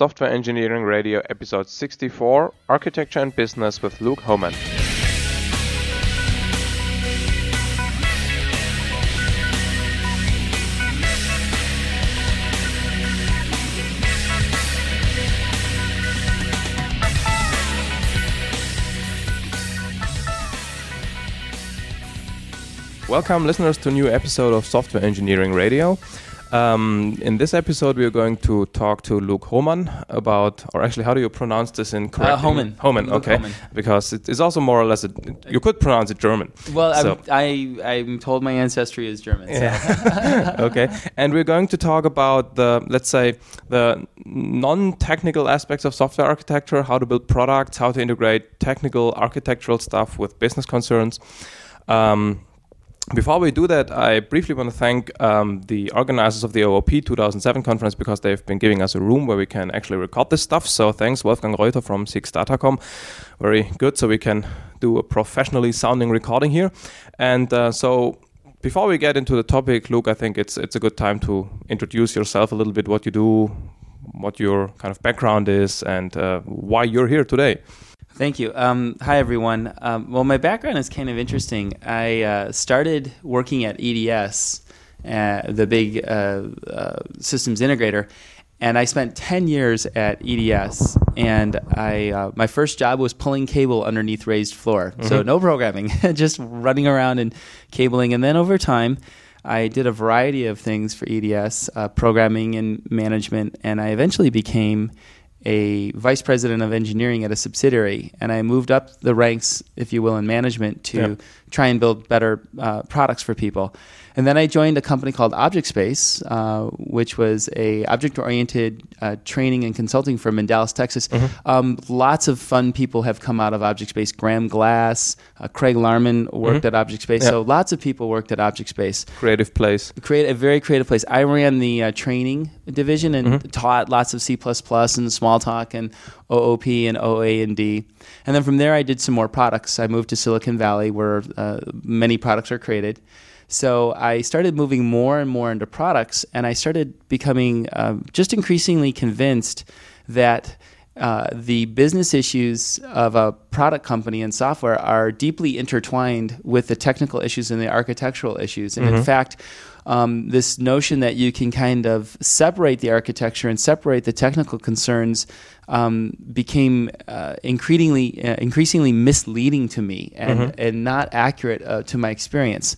Software Engineering Radio, episode 64 Architecture and Business with Luke Hohmann. Welcome, listeners, to a new episode of Software Engineering Radio. Um, in this episode, we are going to talk to Luke Hohmann about, or actually, how do you pronounce this in correct? Uh. Hohmann, Luke okay. Hohmann. Because it is also more or less, a, you could pronounce it German. Well, So- I'm, I, I'm told my ancestry is German. So. Yeah. okay. And we're going to talk about the, let's say, the non-technical aspects of software architecture, how to build products, how to integrate technical architectural stuff with business concerns. Um, before we do that, I briefly want to thank um, the organizers of the OOP 2007 conference because they've been giving us a room where we can actually record this stuff. So thanks, Wolfgang Reuter from SIGS-DATACOM. Very good. So we can do a professionally sounding recording here. And uh, so before we get into the topic, Luke, I think it's it's a good time to introduce yourself a little bit, what you do, what your kind of background is, and uh, why you're here today. Thank you. Um, hi, everyone. Um, well, my background is kind of interesting. I uh, started working at EDS, uh, the big uh, uh, systems integrator, and I spent 10 years at EDS. And I, uh, my first job was pulling cable underneath raised floor. So, no programming, just running around and cabling. And then over time, I did a variety of things for EDS, uh, programming and management, and I eventually became a vice president of engineering at a subsidiary, and I moved up the ranks, if you will, in management to Yeah. try and build better uh, products for people. And then I joined a company called Object Space, uh, which was a object-oriented uh, training and consulting firm in Dallas, Texas. Um, lots of fun people have come out of Object Space. Graham Glass, uh, Craig Larman worked at Object Space. Yeah. So lots of people worked at Object Space Creative place. create a very creative place. I ran the uh, training division and taught lots of C++ and Smalltalk and OOP and OA and D. And then from there, I did some more products. I moved to Silicon Valley, where uh, many products are created. So I started moving more and more into products, and I started becoming uh, just increasingly convinced that. Uh, the business issues of a product company and software are deeply intertwined with the technical issues and the architectural issues. And in fact, um, this notion that you can kind of separate the architecture and separate the technical concerns um, became uh, increasingly uh, increasingly misleading to me and, and not accurate uh, to my experience.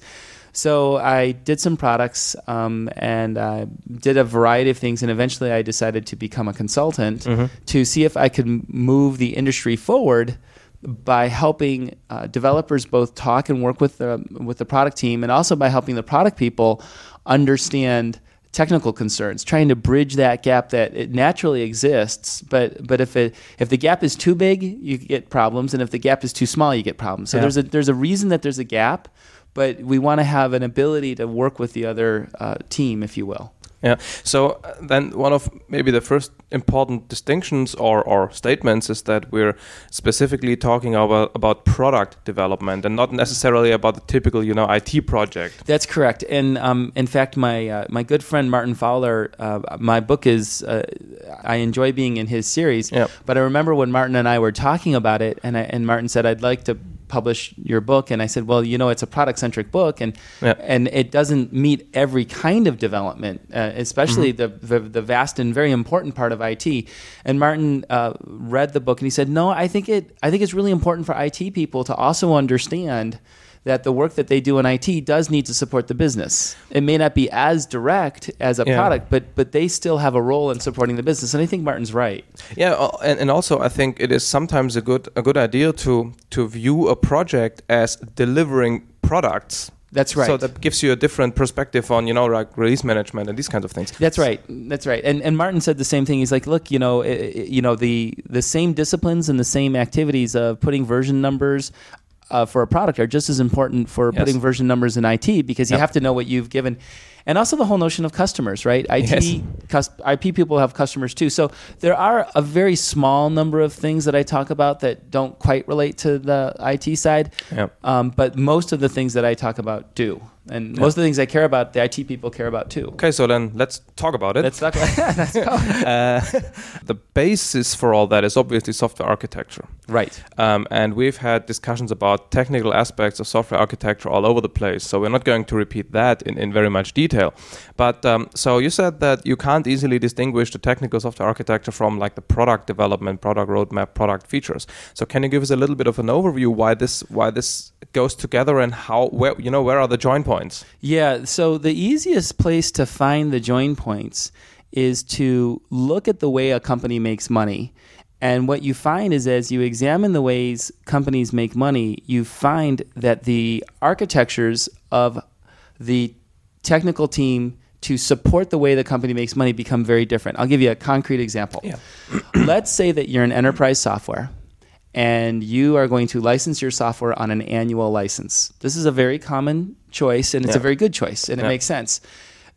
So I did some products um, and uh, did a variety of things, and eventually I decided to become a consultant to see if I could move the industry forward by helping uh, developers both talk and work with the with the product team, and also by helping the product people understand technical concerns, trying to bridge that gap that it naturally exists. But but if it if the gap is too big, you get problems, and if the gap is too small, you get problems. So Yeah. there's a there's a reason that there's a gap, but we want to have an ability to work with the other uh, team, if you will. Yeah. So uh, then one of maybe the first important distinctions or, or statements is that we're specifically talking about, about product development and not necessarily about the typical, you know, IT project. That's correct. And um, in fact, my uh, my good friend Martin Fowler, uh, my book is uh, I enjoy being in his series. Yep. But I remember when Martin and I were talking about it, and I, and Martin said, "I'd like to." Publish your book and I said well you know it's a product centric book and Yeah. and it doesn't meet every kind of development uh, especially the, the the vast and very important part of IT and Martin uh, read the book and he said no I think it I think it's really important for IT people to also understand that the work that they do in IT does need to support the business. It may not be as direct as a Yeah. product, but but they still have a role in supporting the business. And I think Martin's right. Yeah, uh, and, and also I think it is sometimes a good a good idea to to view a project as delivering products. That's right. So that gives you a different perspective on you know like release management and these kinds of things. That's right. That's right. And and Martin said the same thing. He's like, look, you know, i i you know the the same disciplines and the same activities of putting version numbers. Uh, for a product are just as important for Yes. putting version numbers in IT because you Yep. have to know what you've given. And also the whole notion of customers, right? IT Yes. cus- IP people have customers too. So there are a very small number of things that I talk about that don't quite relate to the IT side, Yep. um, but most of the things that I talk about do, and most of the things I care about, the IT people care about too. Okay, so then let's talk about it. Let's talk. Let's go. uh, the basis for all that is obviously software architecture. Right. Um, and we've had discussions about technical aspects of software architecture all over the place. So we're not going to repeat that in, in very much detail. But um, so you said that you can't easily distinguish the technical software architecture from like the product development, product roadmap, product features. So can you give us a little bit of an overview why this why this goes together and how where you know where are the join points? Yeah, so the easiest place to find the join points is to look at the way a company makes money. And what you find is as you examine the ways companies make money, you find that the architectures of the technical team to support the way the company makes money become very different. I'll give you a concrete example. Yeah. Let's say that you're an enterprise software and you are going to license your software on an annual license. This is a very common choice and it's a very good choice and it Yeah. makes sense.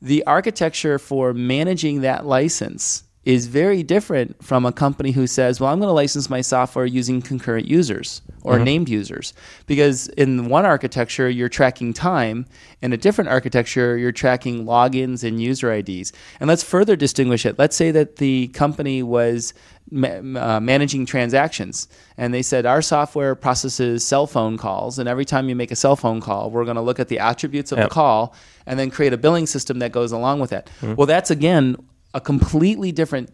The architecture for managing that license is very different from a company who says, well, I'm going to license my software using concurrent users or named users. Because in one architecture, you're tracking time. In a different architecture, you're tracking logins and user IDs. And let's further distinguish it. Let's say that the company was ma- uh, managing transactions and they said, our software processes cell phone calls. And every time you make a cell phone call, we're going to look at the attributes of Yep. the call and then create a billing system that goes along with it. Well, that's again a completely different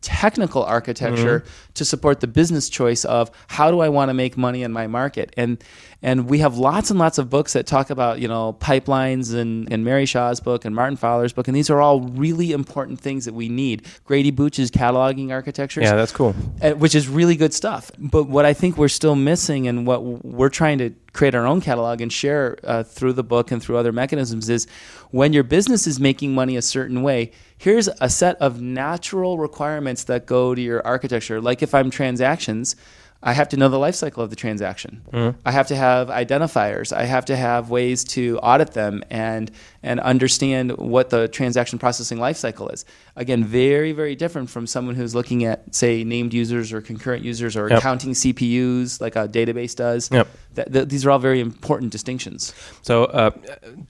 technical architecture mm-hmm. to support the business choice of how do I want to make money in my market? And and we have lots and lots of books that talk about you know pipelines and, and Mary Shaw's book and Martin Fowler's book and these are all really important things that we need Grady Booch's cataloging architectures Yeah, that's cool. which is really good stuff. But what I think we're still missing, and what we're trying to create our own catalog and share uh, through the book and through other mechanisms, is when your business is making money a certain way. Here's a set of natural requirements that go to your architecture. Like if I'm transactions, I have to know the life cycle of the transaction. I have to have identifiers. I have to have ways to audit them and and understand what the transaction processing life cycle is. Again, very very different from someone who's looking at say named users or concurrent users or Yep. counting CPUs like a database does. Yep. That, that, these are all very important distinctions. So uh,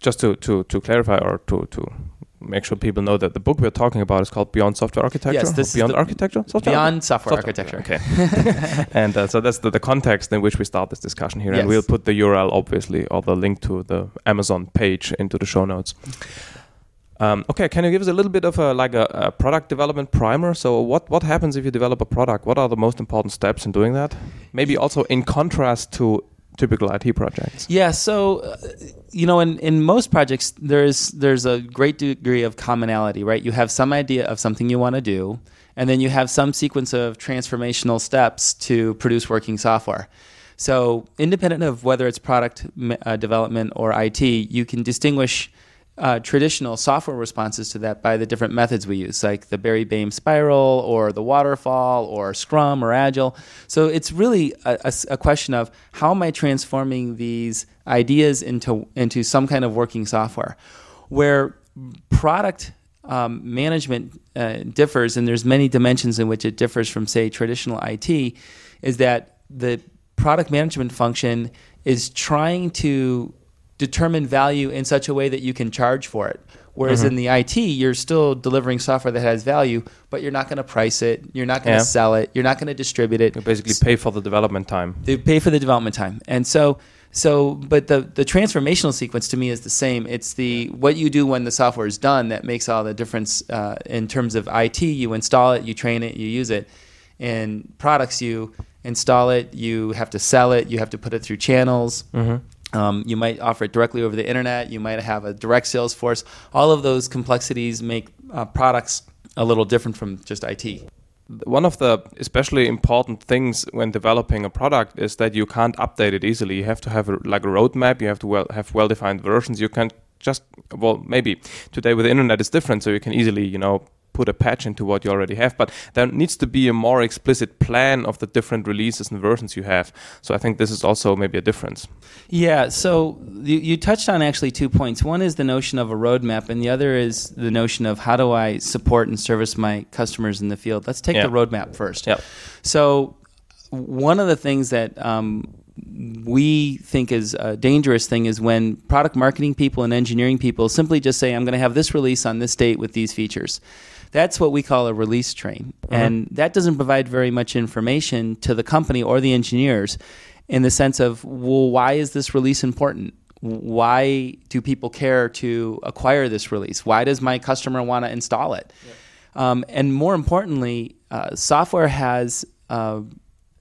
just to, to, to clarify or to, to make sure people know that the book we're talking about is called Beyond Software Architecture. Yes, this Beyond Architecture. Software Beyond software, Software architecture. Okay. and uh, so that's the, the context in which we start this discussion here. And Yes. we'll put the URL, obviously, or the link to the Amazon page into the show notes. Um, okay, can you give us a little bit of a like a, a product development primer? So, what what happens if you develop a product? What are the most important steps in doing that? Maybe also in contrast to typical IT projects. Yeah, so uh, you know, in, in most projects, there's there's a great degree of commonality, right? You have some idea of something you want to do, and then you have some sequence of transformational steps to produce working software. So, independent of whether it's product uh, development or IT, you can distinguish uh, traditional software responses to that by the different methods we use, like the Barry Boehm spiral or the waterfall or Scrum or Agile. So it's really a question of how am I transforming these ideas into into some kind of working software, where product um, management uh, differs, and there's many dimensions in which it differs from, say, traditional IT, is that the product management function is trying to determine value in such a way that you can charge for it. Whereas in the IT, you're still delivering software that has value, but you're not going to price it, you're not going to Yeah. sell it, you're not going to distribute it. You basically pay for the development time. They pay for the development time, and so so. But the the transformational sequence to me is the same. It's the what you do when the software is done that makes all the difference uh, in terms of IT. You install it, you train it, you use it. In products, you install it, you have to sell it, you have to put it through channels. Um, you might offer it directly over the internet. You might have a direct sales force. All of those complexities make uh, products a little different from just IT. one of the especially important things when developing a product is that you can't update it easily. You have to have a, like a roadmap. You have to well, have well-defined versions. You can't just well maybe today with the internet it's different, so you can easily you know put a patch into what you already have. But there needs to be a more explicit plan of the different releases and versions you have. So I think this is also maybe a difference. Yeah. So you, you touched on actually two points. One is the notion of a roadmap, and the other is the notion of how do I support and service my customers in the field. Let's take Yeah. the roadmap first. Yeah. So one of the things that um, we think is a dangerous thing is when product marketing people and engineering people simply just say, "I'm going to have this release on this date with these features." That's what we call a release train, and that doesn't provide very much information to the company or the engineers in the sense of, well, why is this release important? Why do people care to acquire this release? Why does my customer want to install it? Um, and more importantly, uh, software has uh,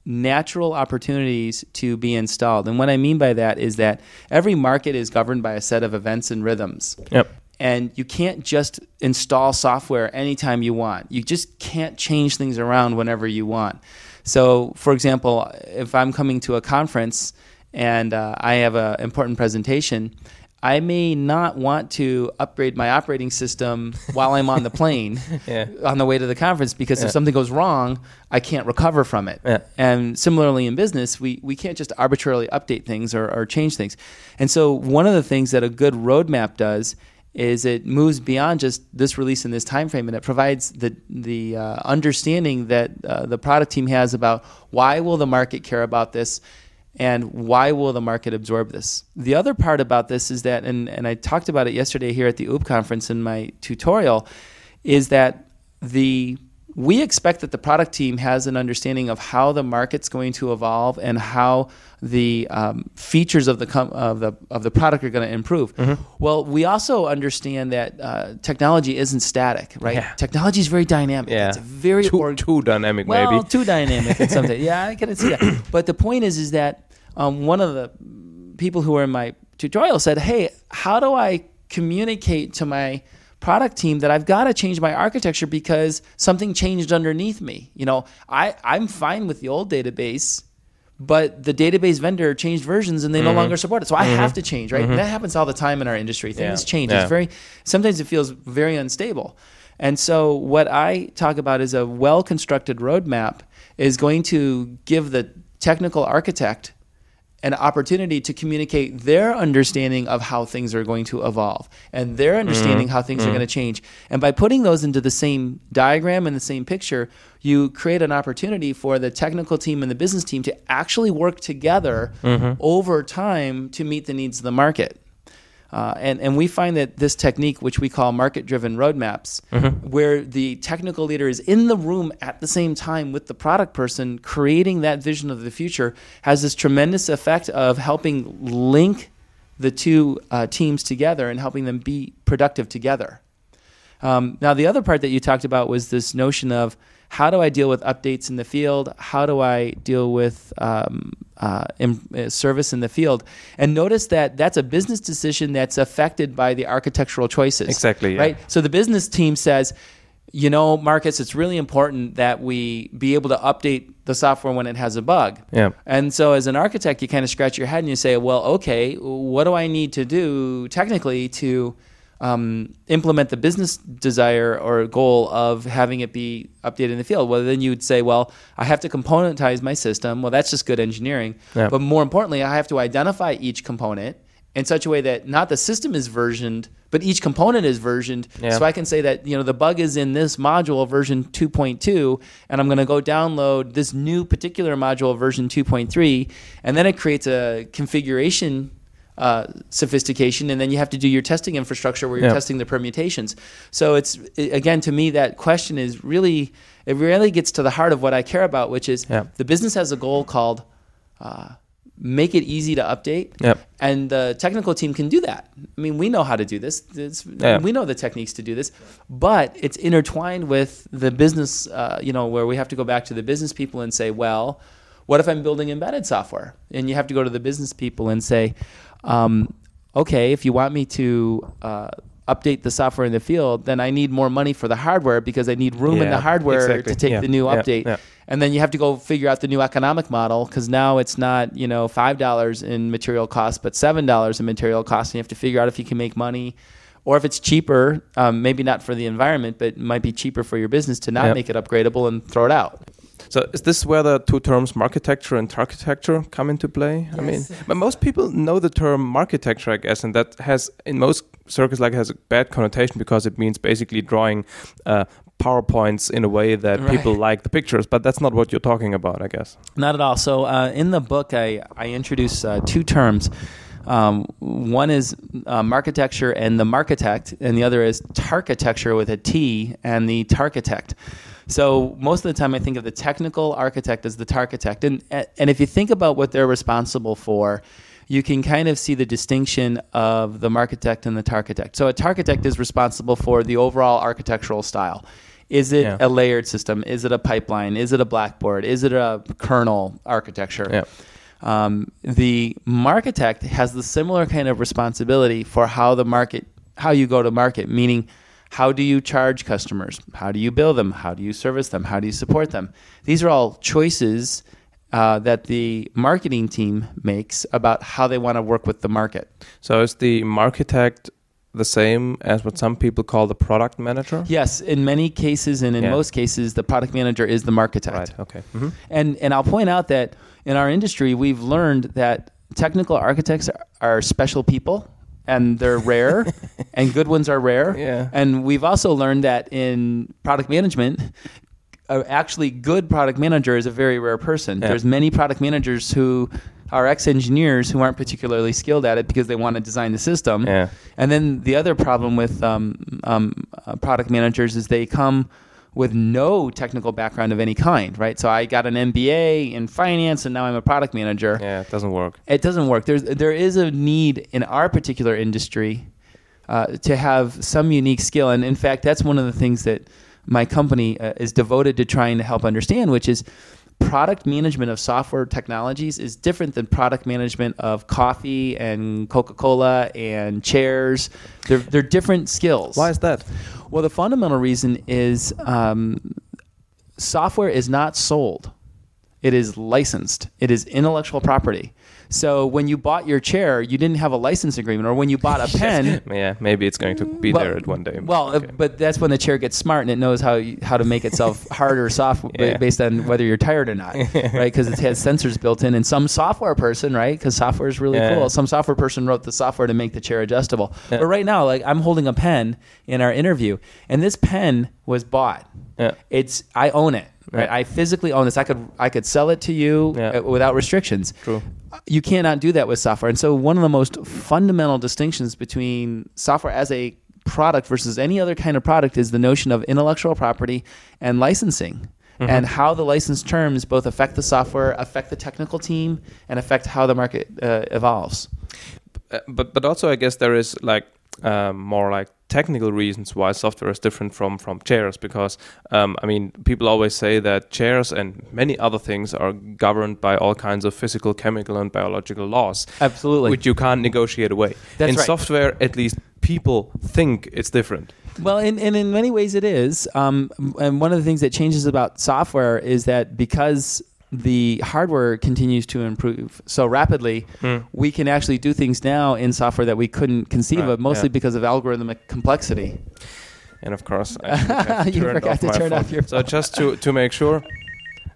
natural opportunities to be installed. And what I mean by that is that every market is governed by a set of events and rhythms. Yep. And you can't just install software anytime you want. You just can't change things around whenever you want. So, for example, if I'm coming to a conference and uh, I have an important presentation, I may not want to upgrade my operating system while I'm on the plane Yeah. on the way to the conference because if something goes wrong, I can't recover from it. Yeah. And similarly in business, we, we can't just arbitrarily update things or, or change things. And so one of the things that a good roadmap does is it moves beyond just this release in this time frame and it provides the the uh, understanding that uh, the product team has about why will the market care about this and why will the market absorb this the other part about this is that and, and i talked about it yesterday here at the oop conference in my tutorial is that the we expect that the product team has an understanding of how the market's going to evolve and how the um, features of the com- of the of the product are going to improve. Mm-hmm. Well, we also understand that uh, technology isn't static, right? Yeah. Technology is very dynamic. Yeah. It's very too, org- too dynamic, well, maybe. too dynamic in some. Yeah, I can see that. But the point is, is that um, one of the people who were in my tutorial said, "Hey, how do I communicate to my product team that I've got to change my architecture because something changed underneath me? You know, I I'm fine with the old database." But the database vendor changed versions and they Mm-hmm. no longer support it. So I have to change, right? And that happens all the time in our industry. Things Yeah. change. Yeah. It's very sometimes it feels very unstable. And so, what I talk about is a well constructed roadmap is going to give the technical architect an opportunity to communicate their understanding of how things are going to evolve and their mm-hmm. understanding how things are going to mm-hmm. change. And by putting those into the same diagram and the same picture, you create an opportunity for the technical team and the business team to actually work together mm-hmm. over time to meet the needs of the market. Uh, and, and we find that this technique, which we call market driven roadmaps, where the technical leader is in the room at the same time with the product person creating that vision of the future, has this tremendous effect of helping link the two uh, teams together and helping them be productive together. Um, now, the other part that you talked about was this notion of how do I deal with updates in the field? How do I deal with um, uh, in, uh, service in the field? And notice that that's a business decision that's affected by the architectural choices. Exactly, yeah. Right. So the business team says, you know, Markus, it's really important that we be able to update the software when it has a bug. Yeah. And so, as an architect, you kind of scratch your head and you say, well, okay, what do I need to do technically to um, implement the business desire or goal of having it be updated in the field? Well, then you would say, well, I have to componentize my system. Well, that's just good engineering. Yeah. But more importantly, I have to identify each component in such a way that not the system is versioned, but each component is versioned. Yeah. So I can say that you know the bug is in this module version 2.2, and I'm going to go download this new particular module version 2.3, and then it creates a configuration uh, sophistication, and then you have to do your testing infrastructure where you're Yeah. testing the permutations. So it's i- again to me that question is really it really gets to the heart of what I care about, which is Yeah. the business has a goal called uh, make it easy to update. Yep. And the technical team can do that. I mean, we know how to do this. It's, Yeah. We know the techniques to do this, but it's intertwined with the business. Uh, you know, where we have to go back to the business people and say, well, what if I'm building embedded software? And you have to go to the business people and say, um, okay, if you want me to uh, update the software in the field, then I need more money for the hardware because I need room in the hardware exactly. to take Yeah, the new yeah, update. yeah. And then you have to go figure out the new economic model because now it's not you know five dollars in material cost, but seven dollars in material cost, and you have to figure out if you can make money or if it's cheaper, um, maybe not for the environment, but it might be cheaper for your business to not make it upgradable and throw it out. So is this where the two terms marketecture and tarchitecture come into play? I mean, but most people know the term marketecture, I guess, and that has in most circles like has a bad connotation because it means basically drawing uh, PowerPoints in a way that Right. people like the pictures. But that's not what you're talking about, I guess. Not at all. So uh, in the book, I, I introduce uh, two terms. Um, one is um, marketecture and the marketect, and the other is tarchitecture with a T and the tarchitect. So most of the time, I think of the technical architect as the tarchitect, and and if you think about what they're responsible for, you can kind of see the distinction of the marketect and the tarchitect. So a tarchitect is responsible for the overall architectural style. Is it Yeah. a layered system? Is it a pipeline? Is it a blackboard? Is it a kernel architecture? Yeah. Um, the marketect has the similar kind of responsibility for how the market, how you go to market, meaning how do you charge customers? How do you bill them? How do you service them? How do you support them? These are all choices uh, that the marketing team makes about how they want to work with the market. So is the marketect the same as what some people call the product manager? Yes, in many cases and in Yeah. most cases, the product manager is the marketect. Right. Okay. Mhm. And and I'll point out that in our industry, we've learned that technical architects are, are special people, and they're rare, and good ones are rare. Yeah. And we've also learned that in product management. Uh, actually, good product manager is a very rare person. Yeah. There's many product managers who are ex-engineers who aren't particularly skilled at it because they want to design the system. Yeah. And then the other problem with um, um, uh, product managers is they come with no technical background of any kind, right? So I got an MBA in finance, and now I'm a product manager. Yeah. It doesn't work. It doesn't work. There's there is a need in our particular industry uh, to have some unique skill, and in fact, that's one of the things that my company uh, is devoted to trying to help understand, which is product management of software technologies is different than product management of coffee and Coca-Cola and chairs. They're they're different skills. Why is that? Well, the fundamental reason is um, software is not sold. It is licensed. It is intellectual property. So when you bought your chair, you didn't have a license agreement, or when you bought a pen. Yeah. Maybe it's going to be there at one day. Well, uh, Okay. but that's when the chair gets smart and it knows how you, how to make itself hard or soft Yeah. based on whether you're tired or not, right? Because it has sensors built in. And some software person, right? Because software is really Yeah. cool. Some software person wrote the software to make the chair adjustable. Yeah. But right now, like I'm holding a pen in our interview, and this pen was bought. Yeah. It's I own it. Right? I physically own this. I could I could sell it to you Yeah. uh, without restrictions. True. You cannot do that with software. And so one of the most fundamental distinctions between software as a product versus any other kind of product is the notion of intellectual property and licensing. Mm-hmm. And how the license terms both affect the software, affect the technical team, and affect how the market uh, evolves. Uh, but but also I guess there is like um, more like technical reasons why software is different from from chairs because um, I mean people always say that chairs and many other things are governed by all kinds of physical, chemical, and biological laws, Absolutely. which you can't negotiate away. That's in right. software, at least people think it's different. Well, and, and in many ways it is. Um, and one of the things that changes about software is that because the hardware continues to improve so rapidly, we can actually do things now in software that we couldn't conceive Right, of, mostly yeah. because of algorithmic complexity. And of course, I You forgot to turn phone. off your Phone. So just to to make sure.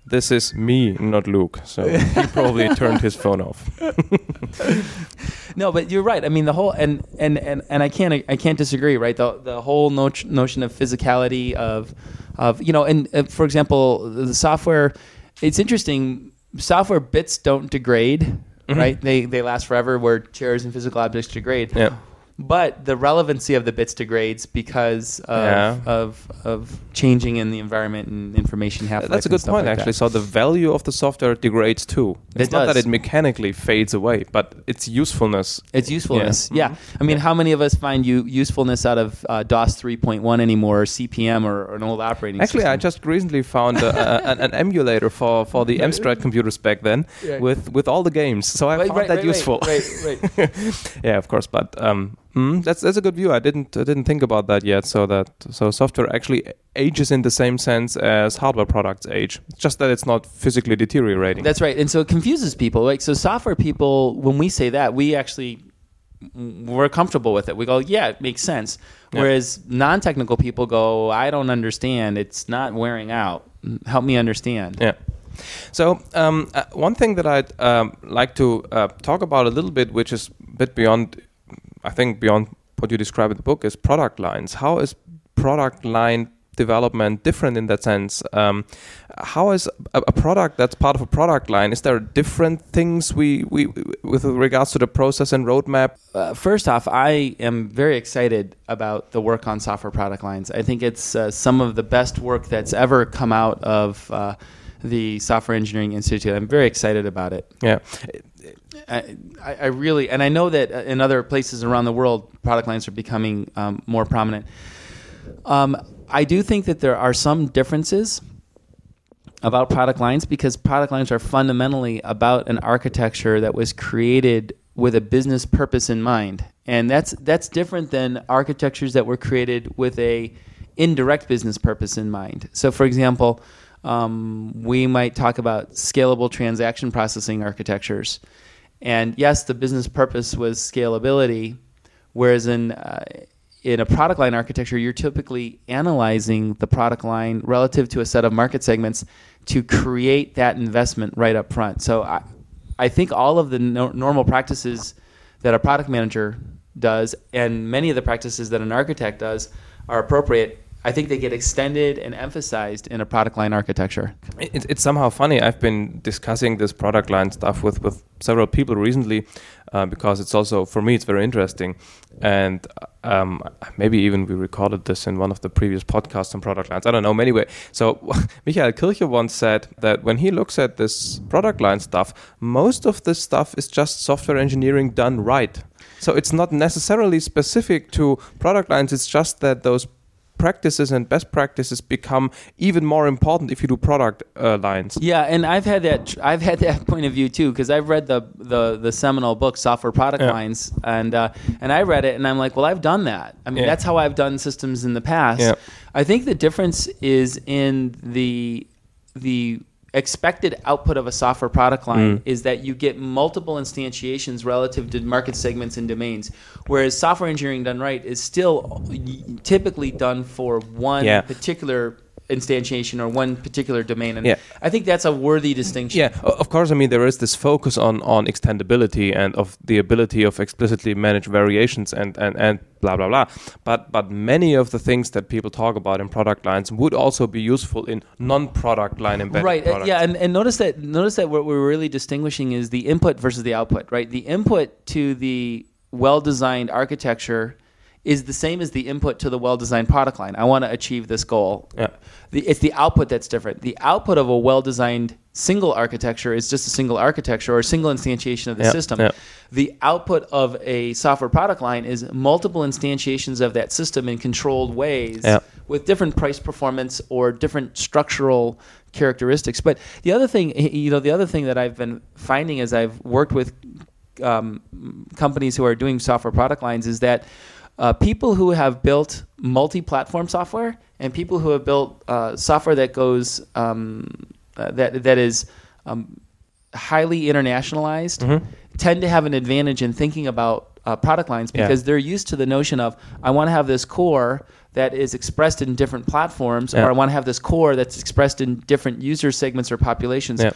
This is me, not Luke. So he probably turned his phone off. No, but you're right. I mean, the whole and and and, and I can't I can't disagree. Right, the the whole no- notion of physicality of of you know, and uh, for example, the software. It's interesting. Software bits don't degrade. Mm-hmm. Right, they they last forever. Where chairs and physical objects degrade. Yeah. But the relevancy of the bits degrades because of Yeah. of, of changing in the environment and information half. That's a good point, actually. So the value of the software degrades too. It's It not that it mechanically fades away, but its usefulness. Its usefulness, Yeah. yeah. I mean, how many of us find you usefulness out of uh, DOS 3.1 anymore, or CP/M, or, or an old operating system. Actually, I just recently found a, a, an, an emulator for, for the Amstrad computers back then Yeah. with, with all the games. So I Right, found right, that right, useful. Right, right, right. yeah, of course, but um, mm, that's that's a good view. I didn't I didn't think about that yet. So that so software actually ages in the same sense as hardware products age. It's just that it's not physically deteriorating. That's right. And so it confuses people. Like so, software people, when we say that, we actually we're comfortable with it. We go, yeah, it makes sense. Yeah. Whereas non-technical people go, I don't understand. It's not wearing out. Help me understand. Yeah. So um, uh, one thing that I'd um, like to uh, talk about a little bit, which is a bit beyond, I think, beyond what you describe in the book, is product lines. How is product line development different in that sense? Um, how is a, a, product that's part of a product line? Is there different things we, we with regards to the process and roadmap? Uh, first off, I am very excited about the work on software product lines. I think it's uh, some of the best work that's ever come out of uh, the Software Engineering Institute. I'm very excited about it. Yeah. I, I really, and I know that in other places around the world, product lines are becoming um, more prominent. Um, I do think that there are some differences about product lines because product lines are fundamentally about an architecture that was created with a business purpose in mind, and that's that's different than architectures that were created with a indirect business purpose in mind. So, for example, um, we might talk about scalable transaction processing architectures, and yes, the business purpose was scalability, whereas in uh, in a product line architecture, you're typically analyzing the product line relative to a set of market segments to create that investment right up front. So I, I think all of the no, normal practices that a product manager does and many of the practices that an architect does are appropriate I think they get extended and emphasized in a product line architecture. It, it's somehow funny. I've been discussing this product line stuff with, with several people recently uh, because it's also, for me, it's very interesting. And um, maybe even we recorded this in one of the previous podcasts on product lines. I don't know. Anyway, so Michael Kircher once said that when he looks at this product line stuff, most of this stuff is just software engineering done right. So it's not necessarily specific to product lines. It's just that those practices and best practices become even more important if you do product uh, lines. Yeah, and I've had that I've had that point of view too because I've read the, the the seminal book Software Product yeah. Lines and uh, and I read it and I'm like, well, I've done that. I mean, yeah. that's how I've done systems in the past. Yeah. I think the difference is in the the expected output of a software product line mm. is that you get multiple instantiations relative to market segments and domains whereas software engineering done right is still typically done for one yeah. particular instantiation or one particular domain. And yeah. I think that's a worthy distinction. Yeah, of course. I mean, there is this focus on on extendability and of the ability of explicitly manage variations and and and blah blah blah. But but many of the things that people talk about in product lines would also be useful in non-product line embedded. Right. Uh, products. Yeah. And, and notice that notice that what we're really distinguishing is the input versus the output. Right. The input to the well-designed architecture is the same as the input to the well-designed product line. I want to achieve this goal. Yeah. The, it's the output that's different. The output of a well-designed single architecture is just a single architecture or a single instantiation of the yep. system. Yep. The output of a software product line is multiple instantiations of that system in controlled ways yep. with different price performance or different structural characteristics. But the other thing, you know, the other thing that I've been finding as I've worked with um, companies who are doing software product lines is that uh, people who have built multi-platform software and people who have built uh, software that goes um, uh, that that is um, highly internationalized mm-hmm. tend to have an advantage in thinking about uh, product lines because yeah. they're used to the notion of I want to have this core that is expressed in different platforms, yeah. or I want to have this core that's expressed in different user segments or populations. Yeah.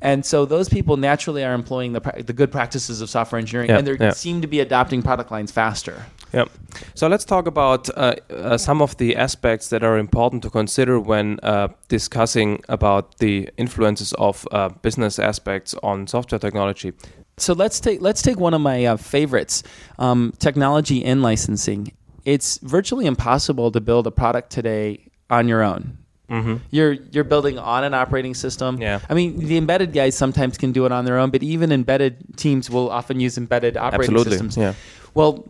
And so those people naturally are employing the, the good practices of software engineering, and they seem to be adopting product lines faster. Yep. So let's talk about uh, uh, some of the aspects that are important to consider when uh, discussing about the influences of uh, business aspects on software technology. So let's take let's take one of my uh, favorites, um, technology and licensing. It's virtually impossible to build a product today on your own. Mm-hmm. You're you're building on an operating system. Yeah. I mean, the embedded guys sometimes can do it on their own, but even embedded teams will often use embedded operating Absolutely. systems. Yeah. Well,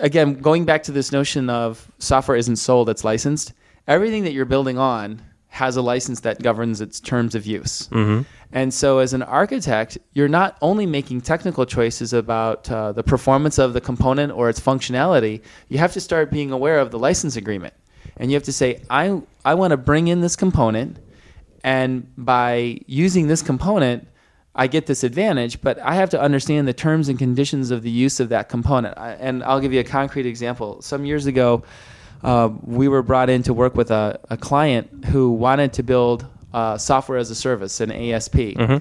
again, going back to this notion of software isn't sold, it's licensed. Everything that you're building on has a license that governs its terms of use. Mm-hmm. And so, as an architect, you're not only making technical choices about uh, the performance of the component or its functionality, you have to start being aware of the license agreement. And you have to say, I, I want to bring in this component, and by using this component, I get this advantage, but I have to understand the terms and conditions of the use of that component. I, and I'll give you a concrete example. Some years ago, uh, we were brought in to work with a, a client who wanted to build uh, software as a service, an ASP. Mm-hmm.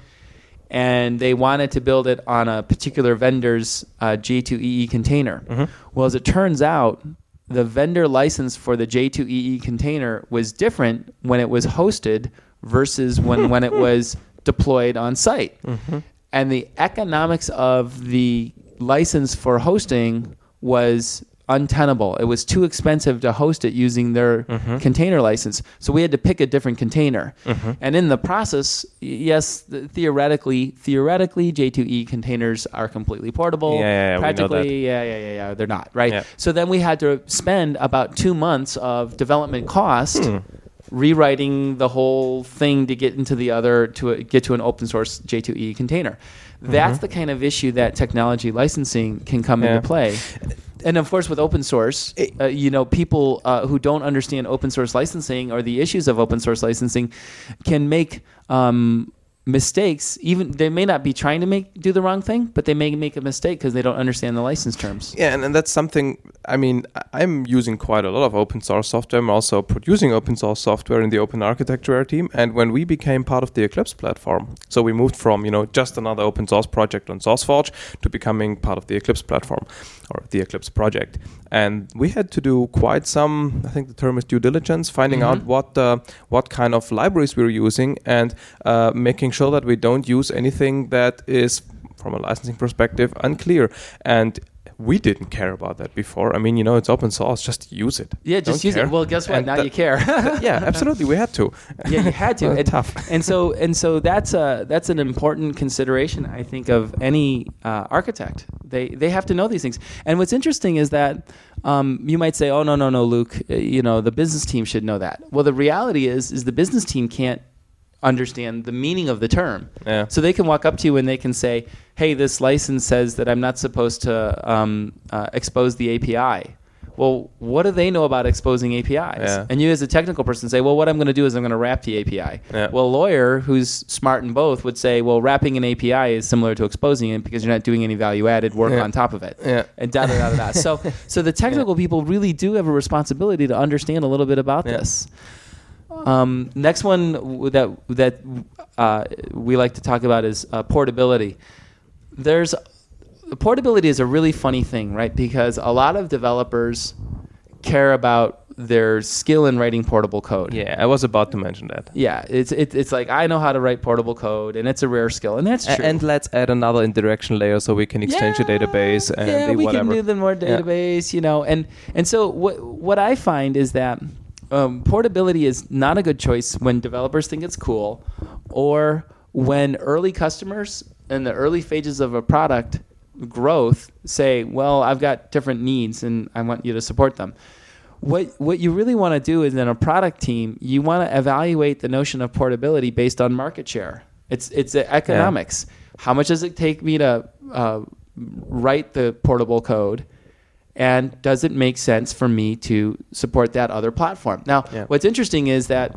And they wanted to build it on a particular vendor's uh, J2EE container. Mm-hmm. Well, as it turns out, the vendor license for the J2EE container was different when it was hosted versus when, when it was deployed on site. Mm-hmm. And the economics of the license for hosting was untenable. It was too expensive to host it using their Mm-hmm. container license. So we had to pick a different container. Mm-hmm. And in the process, yes, th- theoretically, theoretically J2EE containers are completely portable. Yeah, yeah, yeah, we know Practically, that. yeah, yeah, yeah, yeah, they're not, right? Yeah. So then we had to spend about 2 months of development cost Hmm. Rewriting the whole thing to get into the other to a, get to an open source J2EE container. That's the kind of issue that technology licensing can come Mm-hmm. Yeah. into play. And of course, with open source, uh, you know, people uh, who don't understand open source licensing or the issues of open source licensing can make um, mistakes. Even they may not be trying to make do the wrong thing, but they may make a mistake because they don't understand the license terms. Yeah, and, and that's something. I mean, I'm using quite a lot of open source software. I'm also producing open source software in the open architecture team. And when we became part of the Eclipse platform, so we moved from you know just another open source project on SourceForge to becoming part of the Eclipse platform or the Eclipse project. And we had to do quite some. I think the term is due diligence, finding out what uh, what kind of libraries we are using and uh, making sure that we don't use anything that is from a licensing perspective unclear and we didn't care about that before. I mean, you know, it's open source. Just use it. Yeah, just Don't use care. it. Well, guess what? And now that- you care. yeah, absolutely. We had to. yeah, you had to. And, tough. And so and so that's a that's an important consideration I think of any uh, architect. They they have to know these things. And what's interesting is that um, you might say, oh no no no, Luke, uh, you know the business team should know that. Well, the reality is is the business team can't understand the meaning of the term. Yeah. So they can walk up to you and they can say, "Hey, this license says that I'm not supposed to um, uh, expose the API." Well, what do they know about exposing APIs? Yeah. And you, as a technical person, say, "Well, what I'm going to do is I'm going to wrap the API." Yeah. Well, a lawyer who's smart in both would say, "Well, wrapping an API is similar to exposing it because you're not doing any value-added work on top of it." And da da da da. So, so the technical people really do have a responsibility to understand a little bit about this. Um, next one w- that that uh, we like to talk about is uh, portability. There's portability is a really funny thing, right? Because a lot of developers care about their skill in writing portable code. Yeah, I was about to mention that. Yeah, it's it, it's like I know how to write portable code, and it's a rare skill, and that's A- true. And let's add another indirection layer so we can exchange Yeah, the database and yeah, we whatever. can do the more Yeah. database, you know, and and so what what I find is that um, portability is not a good choice when developers think it's cool, or when early customers in the early phases of a product growth say, "Well, I've got different needs, and I want you to support them." What what you really want to do is in a product team, you want to evaluate the notion of portability based on market share. It's it's economics. How much does it take me to uh, write the portable code? And does it make sense for me to support that other platform? Now, Yeah. what's interesting is that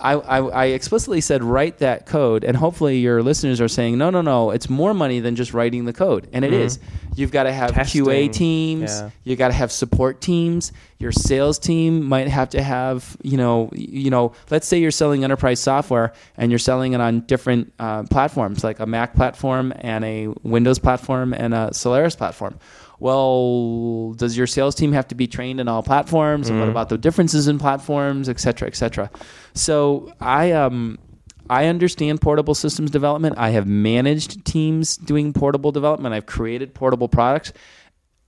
I, I, I explicitly said write that code, and hopefully your listeners are saying, no, no, no, it's more money than just writing the code. And it is. You've got to have Testing, QA teams, yeah. you got to have support teams. Your sales team might have to have, you know, you know. Let's say you're selling enterprise software and you're selling it on different uh, platforms, like a Mac platform and a Windows platform and a Solaris platform. Well, does your sales team have to be trained in all platforms? And what about the differences in platforms, et cetera, et cetera? So I um. I understand portable systems development. I have managed teams doing portable development. I've created portable products.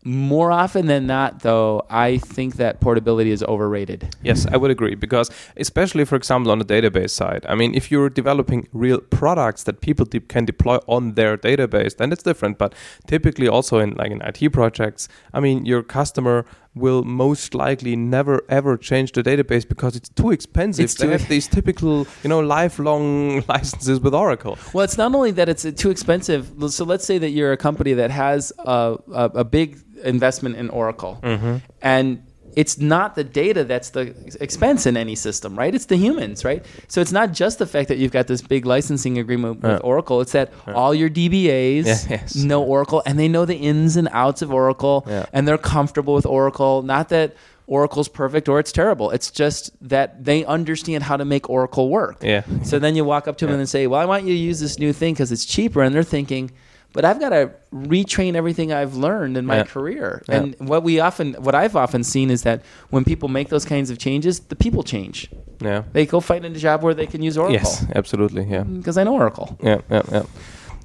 More often than not, though, I think that portability is overrated. Yes, I would agree because, especially for example, on the database side, I mean, if you're developing real products that people de- can deploy on their database, then it's different. But typically, also in like in IT projects, I mean, your customer will most likely never ever change the database because it's too expensive. It's they too- have these typical, you know, lifelong licenses with Oracle. Well, it's not only that it's too expensive. So let's say that you're a company that has a, a, a big investment in Oracle, mm-hmm. and it's not the data that's the expense in any system, right? It's the humans, right? So it's not just the fact that you've got this big licensing agreement with Yeah. Oracle. It's that uh. all your DBAs Yeah, yes. know Oracle and they know the ins and outs of Oracle Yeah. and they're comfortable with Oracle. Not that Oracle's perfect or it's terrible. It's just that they understand how to make Oracle work. Yeah. So then you walk up to them and say, "Well, I want you to use this new thing because it's cheaper," and they're thinking. But I've got to retrain everything I've learned in my Yeah. career. Yeah. And what we often, what I've often seen is that when people make those kinds of changes, the people change. Yeah. They go find a job where they can use Oracle. Yes, absolutely. Yeah. Because I know Oracle. Yeah, yeah, yeah.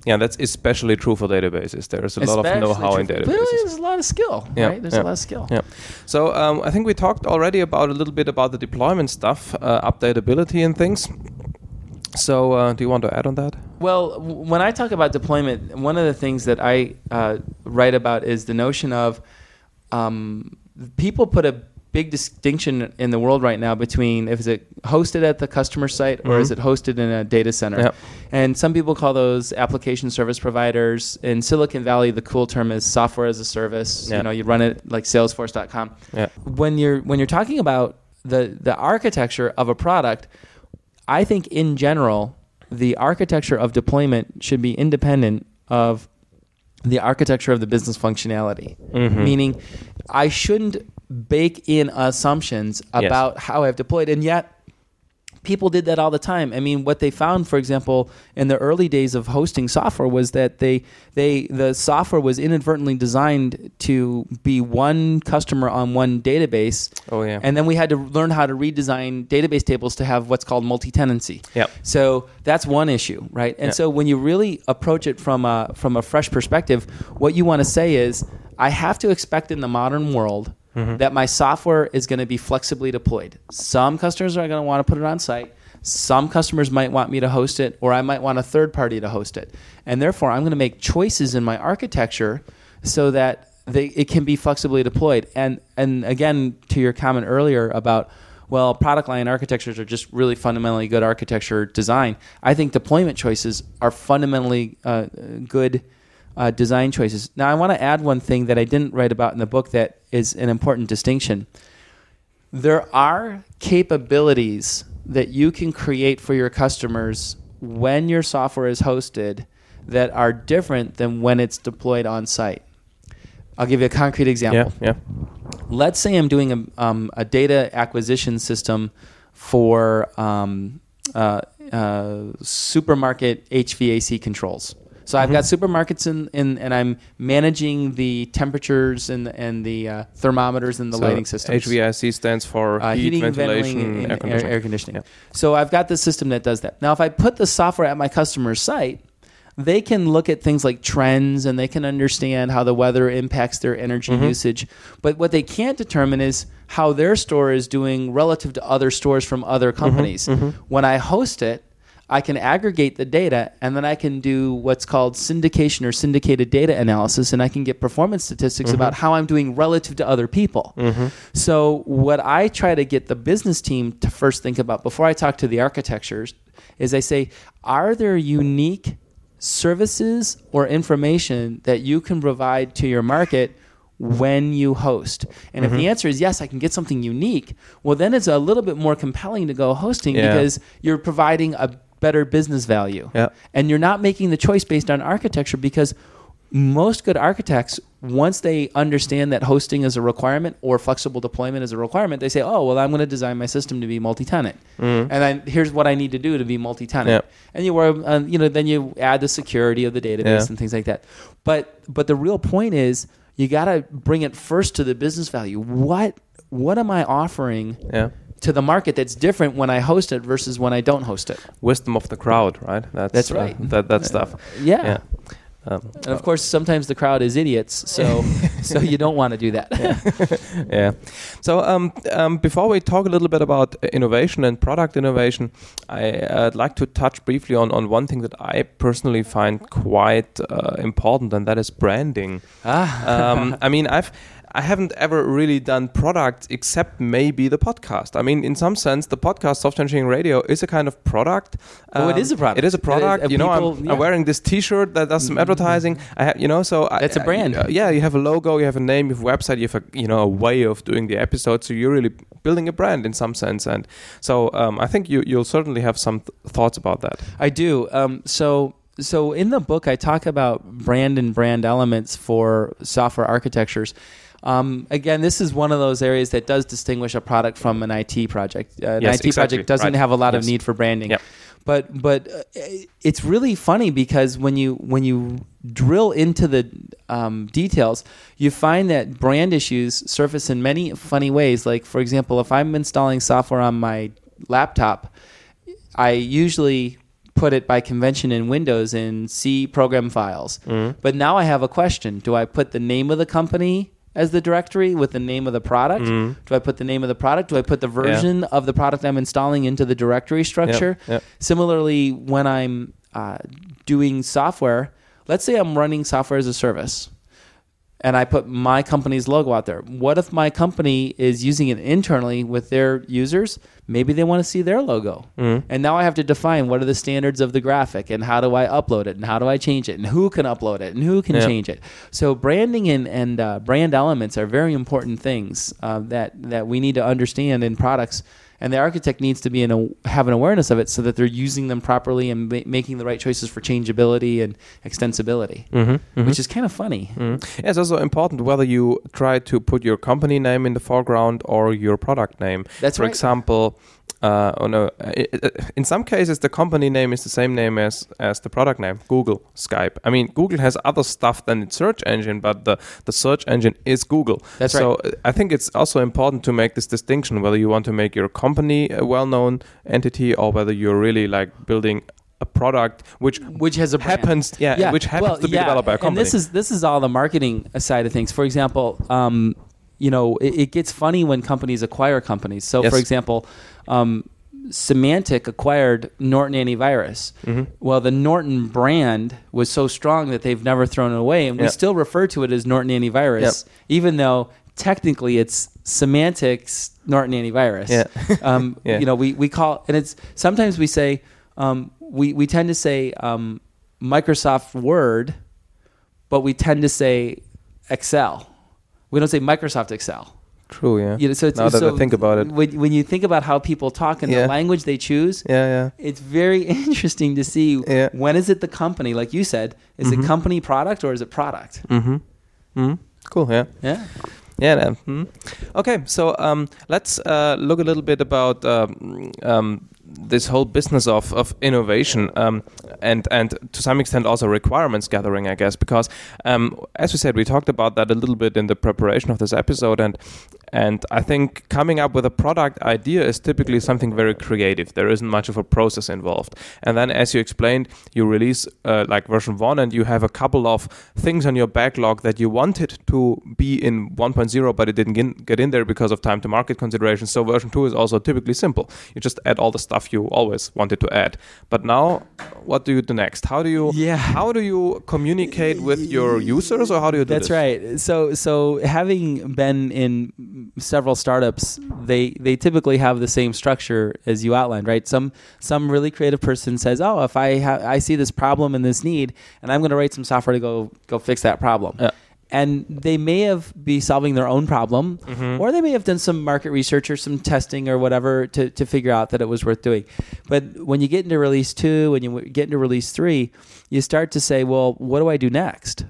Yeah, that's especially true for databases. There's a lot of know-how in databases. there's a lot of skill, Yeah, right? There's yeah. a lot of skill. Yeah. So um, I think we talked already about a little bit about the deployment stuff, uh, updatability and things. So uh, do you want to add on that? Well, w- when I talk about deployment, one of the things that I uh, write about is the notion of um, people put a big distinction in the world right now between if is it hosted at the customer site or is Mhm. it hosted in a data center. Yep. And some people call those application service providers. In Silicon Valley, the cool term is software as a service. Yeah. You know, you run it like Salesforce.com. Yeah. When you're when you're talking about the the architecture of a product, I think in general, the architecture of deployment should be independent of the architecture of the business functionality. Mhm. Meaning, I shouldn't bake in assumptions Yes. about how I've deployed, and yet people did that all the time. I mean, what they found, for example, in the early days of hosting software was that they they the software was inadvertently designed to be one customer on one database. Oh, yeah. And then we had to learn how to redesign database tables to have what's called multi-tenancy. Yep. So that's one issue, right? And Yeah. so when you really approach it from a from a fresh perspective, what you want to say is, I have to expect in the modern world Mm-hmm. that my software is going to be flexibly deployed. Some customers are going to want to put it on site. Some customers might want me to host it, or I might want a third party to host it. And therefore, I'm going to make choices in my architecture so that they, it can be flexibly deployed. And and again, to your comment earlier about well, product line architectures are just really fundamentally good architecture design. I think deployment choices are fundamentally uh, good uh, design choices. Now, I want to add one thing that I didn't write about in the book that is an important distinction. There are capabilities that you can create for your customers when your software is hosted that are different than when it's deployed on site. I'll give you a concrete example Yeah, yeah. let's say I'm doing a, um, a data acquisition system for um, uh, uh, supermarket HVAC controls. So I've got supermarkets in, in, and I'm managing the temperatures and and the uh, thermometers and the So lighting systems. HVAC stands for Uh, heat, heating, ventilation, and air conditioning. air conditioning. Yeah. So I've got this system that does that. Now, if I put the software at my customer's site, they can look at things like trends and they can understand how the weather impacts their energy Mm-hmm. usage. But what they can't determine is how their store is doing relative to other stores from other Mm-hmm. companies. When I host it, I can aggregate the data and then I can do what's called syndication or syndicated data analysis and I can get performance statistics Mm-hmm. about how I'm doing relative to other people. So, what I try to get the business team to first think about before I talk to the architectures is I say, are there unique services or information that you can provide to your market when you host? And if the Mm-hmm. answer is yes, I can get something unique, well, then it's a little bit more compelling to go hosting Yeah. because you're providing a better business value. Yeah. And you're not making the choice based on architecture because most good architects, once they understand that hosting is a requirement or flexible deployment is a requirement, they say, "Oh, well, I'm going to design my system to be multi-tenant, and then here's what I need to do to be multi-tenant." Yeah. And you were, uh, you know, then you add the security of the database Yeah. and things like that. But but the real point is, you got to bring it first to the business value. What what am I offering? Yeah. To the market that's different when I host it versus when I don't host it. Wisdom of the crowd, right? That's, That's uh, right. that that stuff. Yeah. Yeah. Um, And of course, sometimes the crowd is idiots, so so you don't want to do that. yeah. So um, um, before we talk a little bit about uh, innovation and product innovation, I, would like to touch briefly on, on one thing that I personally find quite uh, important, and that is branding. ah, um, I mean, I've I haven't ever really done product except maybe the podcast. I mean, in some sense, the podcast Software Engineering Radio is a kind of product. Oh, it is a product. It is a product. Uh, uh, you know, people- I'm, yeah. I'm wearing this T-shirt that does some advertising. I have, you know, so I- That's a I- brand. uh, yeah, you have a logo, you have a name, you have a website, you have a you know a way of doing the episode. So you're really building a brand in some sense, and so um, I think you you'll certainly have some th- thoughts about that. I do. Um, so so in the book, I talk about brand and brand elements for software architectures. Um, again, this is one of those areas that does distinguish a product from an IT project. Uh, an Yes, IT exactly. project doesn't Right. have a lot of need for branding. Yep. But but uh, it's really funny because when you when you drill into the um, details, you find that brand issues surface in many funny ways. Like for example, if I'm installing software on my laptop, I usually put it by convention in Windows in C program files. But now I have a question. Do I put the name of the company as the directory with the name of the product? Do I put the name of the product? Do I put the version of the product I'm installing into the directory structure? yep. Similarly, when I'm uh, doing software, let's say I'm running software as a service and I put my company's logo out there. What if my company is using it internally with their users? Maybe they want to see their logo. And now I have to define what are the standards of the graphic and how do I upload it and how do I change it and who can upload it and who can Yeah. change it. So branding and, and uh, brand elements are very important things uh, that, that we need to understand in products. And the architect needs to be in a, have an awareness of it so that they're using them properly and ma- making the right choices for changeability and extensibility, which is kind of funny. Mm. Yeah, it's also important whether you try to put your company name in the foreground or your product name. That's For right. example, uh, oh no, in some cases the company name is the same name as as the product name. Google, Skype. I mean, Google has other stuff than its search engine, but the the search engine is Google. That's so right. uh, I think it's also important to make this distinction whether you want to make your company a well-known entity or whether you're really like building a product which which has a brand. happens, yeah, which happens well, to be yeah, developed by a company. And this is this is all the marketing side of things. For example, um, you know, it, it gets funny when companies acquire companies. So, Yes. for example, um, Symantec acquired Norton Antivirus. Mm-hmm. Well, the Norton brand was so strong that they've never thrown it away, and we still refer to it as Norton Antivirus, even though technically it's Symantec's Norton Antivirus. Yeah. um, Yeah. You know, we, we call and it's sometimes we say um, we we tend to say um, Microsoft Word, but we tend to say Excel. We don't say Microsoft Excel. True, yeah. You know, so it's, now that so I think about it. when, when you think about how people talk and Yeah. the language they choose, Yeah, yeah. it's very interesting to see Yeah. Mm-hmm. when is it the company, like you said, is it company product or is it product? Mm-hmm. Mm-hmm. Cool, yeah. Yeah. Yeah. mhm. Okay, so um, let's uh, look a little bit about um, um, this whole business of, of innovation um, and and to some extent also requirements gathering, I guess, because um, as we said, we talked about that a little bit in the preparation of this episode, and and I think coming up with a product idea is typically something very creative. There isn't much of a process involved, and then as you explained, you release uh, like version one, and you have a couple of things on your backlog that you wanted to be in 1.0, but it didn't get- in there because of time to market considerations. So version two is also typically simple. You just add all the stuff you always wanted to add. But now, what do you do next? How do you Yeah. how do you communicate with your users, or how do you do That's this? right. So so having been in several startups, they they typically have the same structure as you outlined, right? Some some really creative person says, "Oh, if I ha- I see this problem and this need, and I'm going to write some software to go go fix that problem." Yeah. And they may have be solving their own problem, mm-hmm. or they may have done some market research or some testing or whatever to, to figure out that it was worth doing. But when you get into release two, when you get into release three, you start to say, well, what do I do next?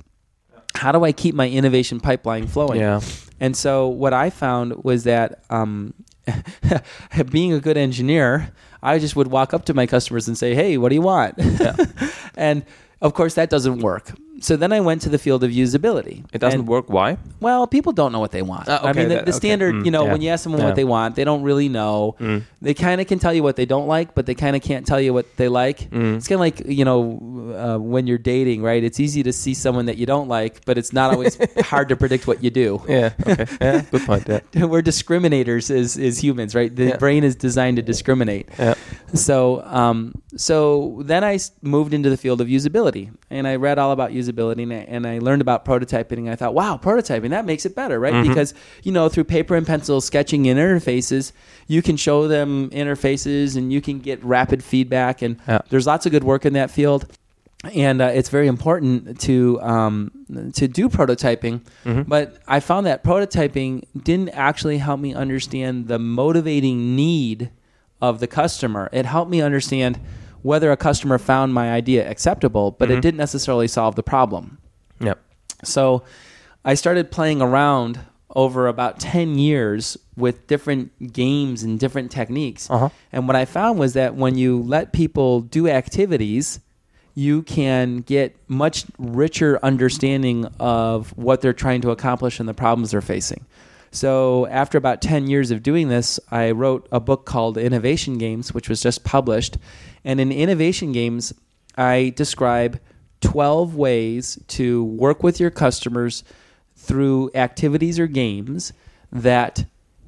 How do I keep my innovation pipeline flowing? Yeah. And so what I found was that um, being a good engineer, I just would walk up to my customers and say, "Hey, what do you want?" and of course, that doesn't work. So then I went to the field of usability. It doesn't And- work. Why? well, people don't know what they want. Ah, I mean, the, that- the okay. standard, Mm, you know, yeah. when you ask someone Yeah. what they want, they don't really know. Mm. They kind of can tell you what they don't like, but they kind of can't tell you what they like. Mm. It's kind of like, you know, uh, when you're dating, right? It's easy to see someone that you don't like, but it's not always hard to predict what you do. Yeah. Okay. yeah. Good point. Yeah. We're discriminators as, as humans, right? The Yeah. brain is designed to discriminate. Yeah. So, um, so then I moved into the field of usability, and I read all about usability, and I, and I learned about prototyping. And I thought, wow, prototyping that makes it better, right? Because you know, through paper and pencil sketching in interfaces, you can show them interfaces, and you can get rapid feedback, and Yeah. there's lots of good work in that field. And uh, it's very important to um, to do prototyping, but I found that prototyping didn't actually help me understand the motivating need of the customer. It helped me understand whether a customer found my idea acceptable, but it didn't necessarily solve the problem. Yep. So I started playing around over about 10 years with different games and different techniques. Uh-huh. And what I found was that when you let people do activities, you can get much richer understanding of what they're trying to accomplish and the problems they're facing. So, after about 10 years of doing this, I wrote a book called Innovation Games, which was just published. And in Innovation Games, I describe 12 ways to work with your customers through activities or games that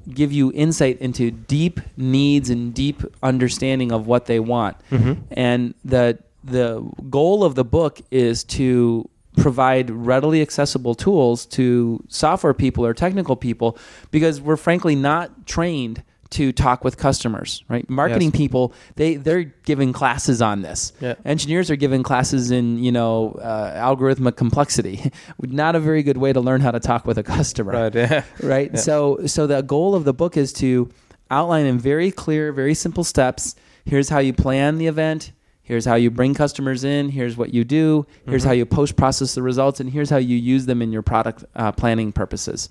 give you insight into deep needs and deep understanding of what they want. Mm-hmm. And the the goal of the book is to provide readily accessible tools to software people or technical people because we're frankly not trained to talk with customers, right? Marketing Yes. people, they they're giving classes on this. Yeah. Engineers are giving classes in, you know, uh, algorithmic complexity. Not a very good way to learn how to talk with a customer Right. Yeah. right Yeah. so so the goal of the book is to outline in very clear very simple steps here's how you plan the event here's how you bring customers in. Here's what you do. Here's how you post process the results and here's how you use them in your product uh, planning purposes.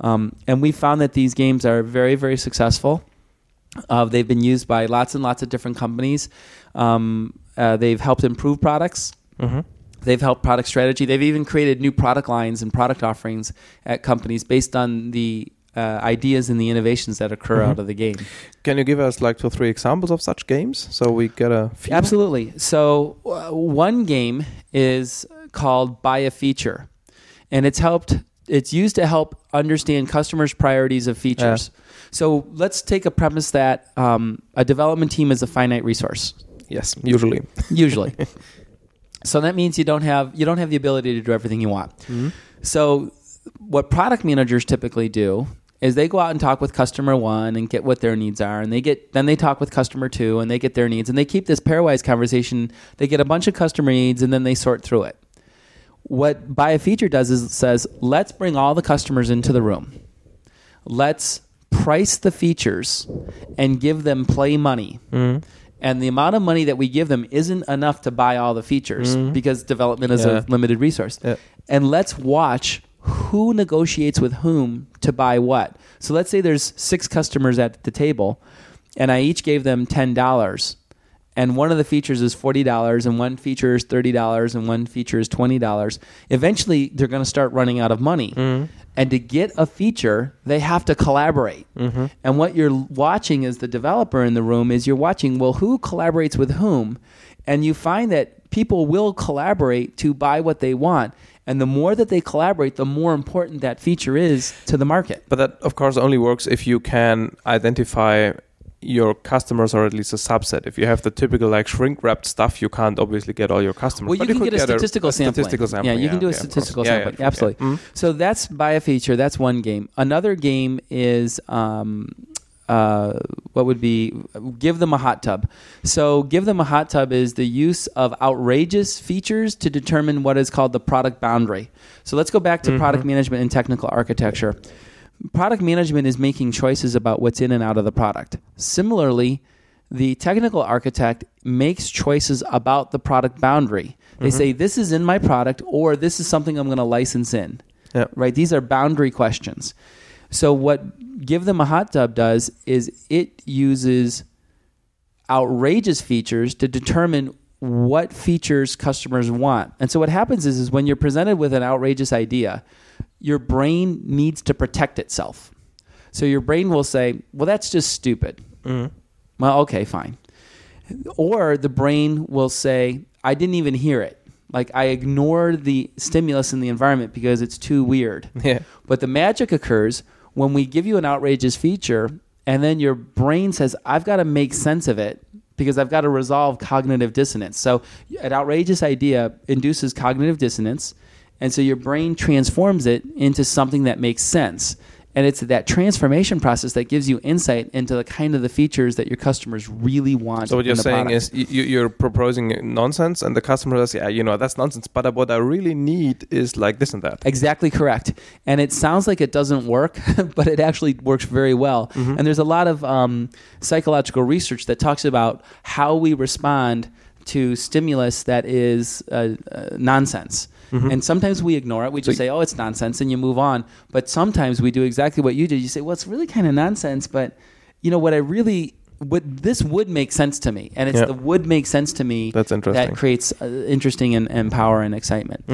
Um, and we found that these games are very very successful. Uh, they've been used by lots and lots of different companies. Um, uh, they've helped improve products. They've helped product strategy. They've even created new product lines and product offerings at companies based on the uh, ideas and the innovations that occur out of the game. Can you give us like two or three examples of such games so we get a feel? Absolutely. So, uh, one game is called Buy a Feature, and it's helped. It's used to help understand customers' priorities of features. So, let's take a premise that um, a development team is a finite resource. Yes, usually. usually. so that means you don't have you don't have the ability to do everything you want. So what product managers typically do is they go out and talk with customer one and get what their needs are and they get then they talk with customer two and they get their needs and they keep this pairwise conversation they get a bunch of customer needs and then they sort through it what buy a feature does is it says let's bring all the customers into the room let's price the features and give them play money. Mm-hmm. And the amount of money that we give them isn't enough to buy all the features mm-hmm. because development is Yeah. a limited resource. Yeah. And let's watch who negotiates with whom to buy what. So let's say there's six customers at the table and I each gave them $10 and one of the features is $40 and one feature is $30 and one feature is $20 eventually they're going to start running out of money. Mm-hmm. And to get a feature they have to collaborate. Mm-hmm. And what you're watching as the developer in the room is you're watching well who collaborates with whom? And you find that people will collaborate to buy what they want and the more that they collaborate the more important that feature is to the market But that, of course, only works if you can identify your customers or at least a subset. If you have the typical like shrink wrapped stuff, you can't obviously get all your customers. Well, you can could get a statistical sampling. Statistical sampling. Yeah, you can do a okay, of course. statistical Yeah, yeah, sampling. yeah. Absolutely. Mm. So that's buy a feature. That's one game. Another game is um, uh, what would be give them a hot tub. So give them a hot tub is the use of outrageous features to determine what is called the product boundary. So let's go back to product management and technical architecture. Product management is making choices about what's in and out of the product. Similarly, the technical architect makes choices about the product boundary. They say this is in my product or this is something I'm going to license in. Yeah. Right? These are boundary questions. So what give them a hot tub does is it uses outrageous features to determine what features customers want. And so what happens is is when you're presented with an outrageous idea, your brain needs to protect itself. So your brain will say, "Well, that's just stupid." Mm-hmm. Well, okay, fine. Or the brain will say, I didn't even hear it. Like I ignored the stimulus in the environment because it's too weird. Yeah. But the magic occurs when we give you an outrageous feature and then your brain says, I've got to make sense of it because I've got to resolve cognitive dissonance. So, an outrageous idea induces cognitive dissonance, and so your brain transforms it into something that makes sense. And it's that transformation process that gives you insight into the kind of the features that your customers really want. So what you're saying product. is you, you're proposing nonsense, and the customer says, "Yeah, you know that's nonsense." But what I really need is like this and that. Exactly correct. And it sounds like it doesn't work, but it actually works very well. Mm-hmm. And there's a lot of um, psychological research that talks about how we respond to stimulus that is uh, uh, nonsense. Mm-hmm. And sometimes we ignore it. We just say, oh, it's nonsense, and you move on. But sometimes we do exactly what you did. You say, well, it's really kind of nonsense, but you know what I really. What this would make sense to me, and it's Yeah. the would make sense to me That's interesting. that creates uh, interesting and, and power and excitement.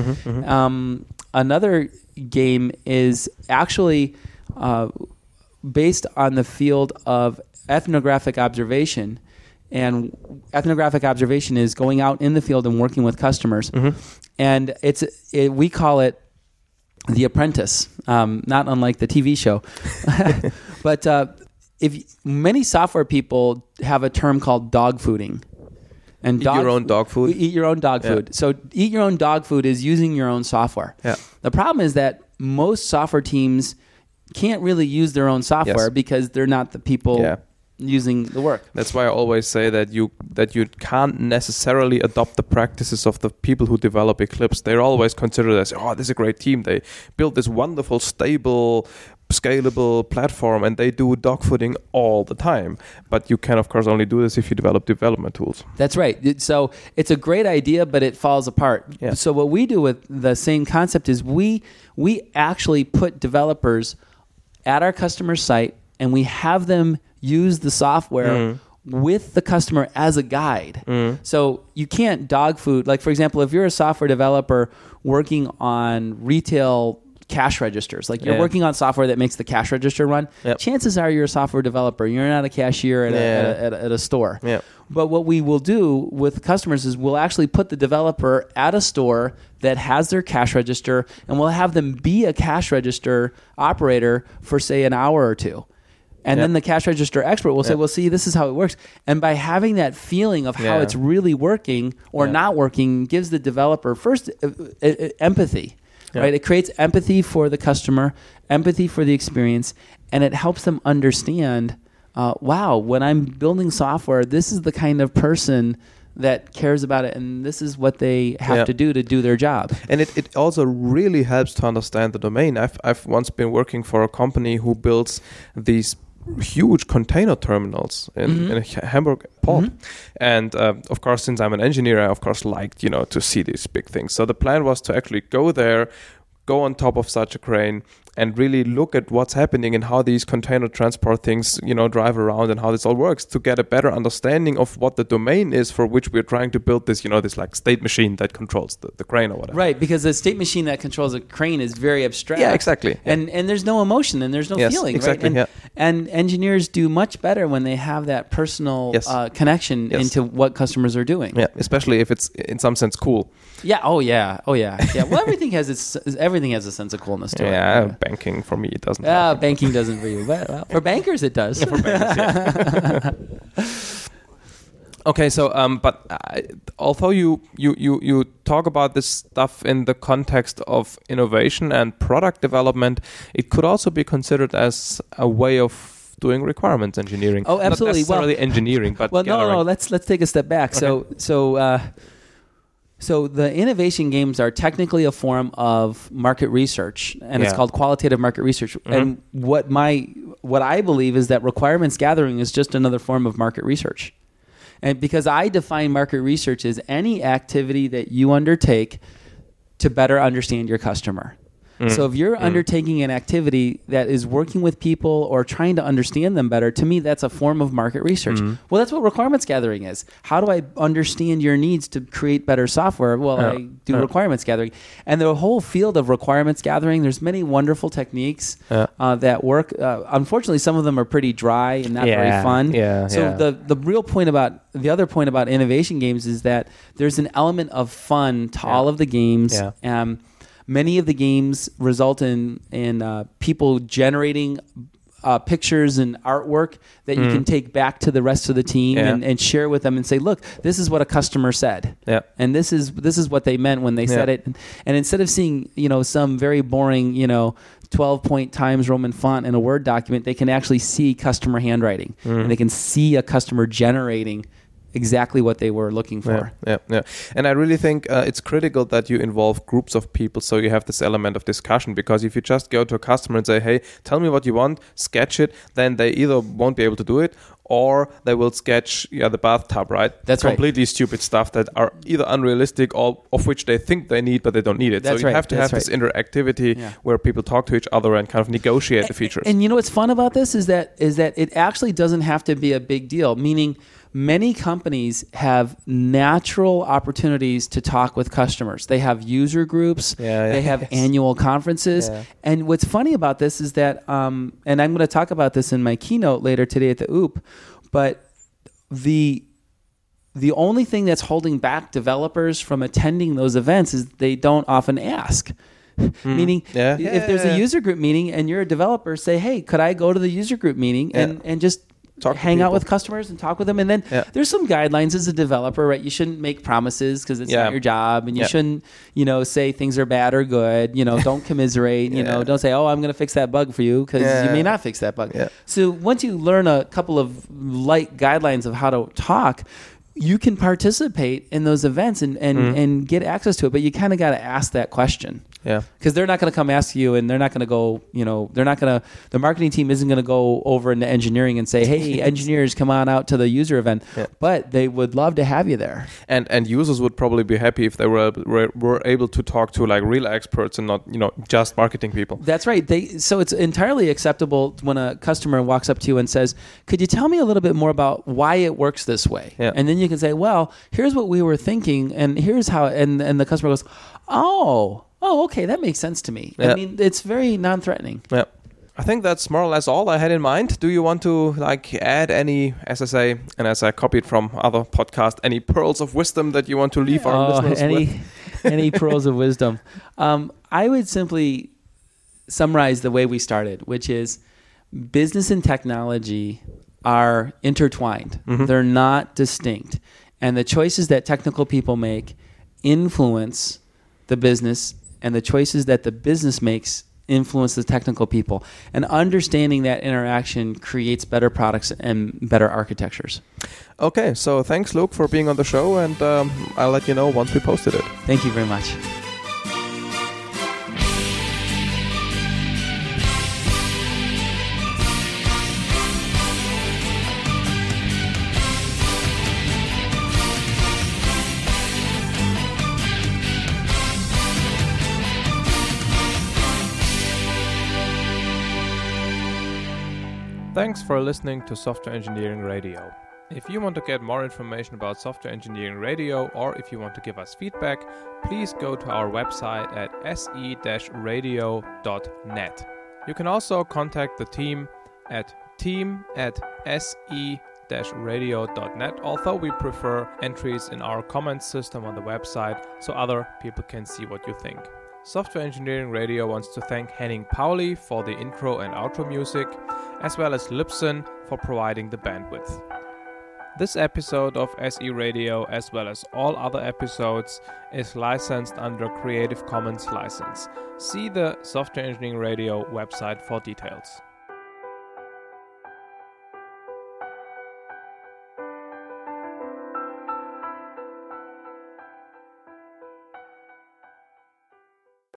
Um, another game is actually uh, based on the field of ethnographic observation. And ethnographic observation is going out in the field and working with customers. And it's it, we call it the Apprentice, um, not unlike the TV show. but uh, if many software people have a term called dog fooding, and Eat your own dog food? Eat your own dog Yeah. food. So eat your own dog food is using your own software. Yeah. The problem is that most software teams can't really use their own software Yes. because they're not the people Yeah. Using the work. That's why I always say that you that you can't necessarily adopt the practices of the people who develop Eclipse. They're always considered as oh, this is a great team. They built this wonderful, stable, scalable platform, and they do dogfooding all the time. But you can, of course, only do this if you develop development tools. That's right. So it's a great idea, but it falls apart. Yeah. So what we do with the same concept is we we actually put developers at our customer site and we have them use the software Mm-hmm. with the customer as a guide. So you can't dog food. Like for example, if you're a software developer working on retail cash registers, like you're Yeah. working on software that makes the cash register run, Yep. chances are you're a software developer. You're not a cashier at, a, at, a, at, a, at a store. Yeah. But what we will do with customers is we'll actually put the developer at a store that has their cash register and we'll have them be a cash register operator for say an hour or two. And Yeah. then the cash register expert will say, Yeah. "Well, see, this is how it works." And by having that feeling of how Yeah. it's really working or Yeah. not working, gives the developer first uh, uh, uh, empathy, Yeah. right? It creates empathy for the customer, empathy for the experience, and it helps them understand. Uh, wow, when I'm building software, this is the kind of person that cares about it, and this is what they have Yeah. to do to do their job. And it, it also really helps to understand the domain. I've, I've once been working for a company who builds these huge container terminals in, in a Ha- Hamburg port. And uh, of course, since I'm an engineer, I of course liked, you know, to see these big things. So the plan was to actually go there, go on top of such a crane and really look at what's happening and how these container transport things, you know, drive around and how this all works to get a better understanding of what the domain is for which we're trying to build this, you know, this like state machine that controls the, the crane or whatever. Right, because the state machine that controls a crane is very abstract. Yeah, exactly. Yeah. And and there's no emotion and there's no Yes, feeling. exactly, Right? And, yeah. and engineers do much better when they have that personal Yes. uh, connection Yes. into what customers are doing. Yeah, especially if it's in some sense cool. Yeah. Oh yeah. Oh yeah. Yeah. Well, everything has its everything has a sense of coolness to Yeah, it. Banking for me it doesn't. Yeah, banking doesn't for you, but well, for bankers it does. Okay, so um, but although you, you you you talk about this stuff in the context of innovation and product development, it could also be considered as a way of doing requirements engineering. Oh, absolutely. Not Well- necessarily engineering, but well, no, no, no. Let's let's take a step back. So so. Uh, so the innovation games are technically a form of market research, and it's called qualitative market research. Mm-hmm. And what my what I believe is that requirements gathering is just another form of market research. And because I define market research as any activity that you undertake to better understand your customer. So if you're undertaking an activity that is working with people or trying to understand them better, to me that's a form of market research. Well, that's what requirements gathering is. How do I understand your needs to create better software? Well, Yeah. I do Yeah. requirements gathering. And the whole field of requirements gathering, there's many wonderful techniques Yeah. uh, that work. Uh, unfortunately, some of them are pretty dry and not very fun. yeah, so the the real point about the other point about innovation games is that there's an element of fun to all of the games. Yeah. Um, many of the games result in in uh, people generating uh, pictures and artwork that you can take back to the rest of the team Mm. Yeah. and, and share with them and say, look, this is what a customer said. Yeah. And this is this is what they meant when they said Yeah. it. And instead of seeing, you know, some very boring, you know, 12 point times Roman font in a Word document, they can actually see customer handwriting Mm. and they can see a customer generating exactly what they were looking for. Yeah, yeah, yeah. And I really think uh, it's critical that you involve groups of people so you have this element of discussion. Because if you just go to a customer and say, hey, tell me what you want, sketch it, then they either won't be able to do it or they will sketch yeah, the bathtub, right? That's right. Completely stupid stuff that are either unrealistic or of which they think they need, but they don't need it. That's so you right, have to that's have this interactivity Yeah. where people talk to each other and kind of negotiate the features. And you know what's fun about this is that is that it actually doesn't have to be a big deal. Meaning, many companies have natural opportunities to talk with customers. They have user groups. Yeah, yeah, they have yes. annual conferences. Yeah. And what's funny about this is that, um, and I'm going to talk about this in my keynote later today at the OOP, but the the only thing that's holding back developers from attending those events is they don't often ask. Meaning, Hmm. Yeah. if there's Yeah. a user group meeting and you're a developer, say, "Hey, could I go to the user group meeting and and just Talk hang out with customers and talk with them?" And then Yeah. there's some guidelines as a developer, right? You shouldn't make promises because it's Yeah. not your job, and you Yeah. shouldn't, you know, say things are bad or good. You know, don't commiserate. You know, don't say, "Oh, I'm going to fix that bug for you," because you may not fix that bug. So once you learn a couple of light guidelines of how to talk, you can participate in those events and and, Mm-hmm. and get access to it. But you kind of got to ask that question yeah. because they're not going to come ask you, and they're not going to go. You know, they're not going to. The marketing team isn't going to go over into engineering and say, "Hey, engineers, come on out to the user event." Yeah. But they would love to have you there. and and users would probably be happy if they were, were were able to talk to like real experts and not you know just marketing people. That's right. They so it's entirely acceptable when a customer walks up to you and says, "Could you tell me a little bit more about why it works this way?" Yeah. And then you can say, "Well, here's what we were thinking, and here's how." And and the customer goes, "Oh, oh, okay, that makes sense to me." Yeah. I mean, it's very non-threatening. Yeah. I think that's more or less all I had in mind. Do you want to like add any, as I say, and as I copied from other podcasts, any pearls of wisdom that you want to leave our Oh, listeners any with? any pearls of wisdom? Um, I would simply summarize the way we started, which is business and technology are intertwined. Mm-hmm. They're not distinct, and the choices that technical people make influence the business, and the choices that the business makes influence the technical people. And understanding that interaction creates better products and better architectures. Okay, so thanks, Luke, for being on the show, and um, I'll let you know once we posted it. Thank you very much. Thanks for listening to Software Engineering Radio. If you want to get more information about Software Engineering Radio or if you want to give us feedback, please go to our website at se-radio.net. You can also contact the team at team at se-radio.net, although we prefer entries in our comments system on the website so other people can see what you think. Software Engineering Radio wants to thank Henning Pauli for the intro and outro music, as well as Libsyn for providing the bandwidth. This episode of SE Radio, as well as all other episodes, is licensed under Creative Commons license. See the Software Engineering Radio website for details.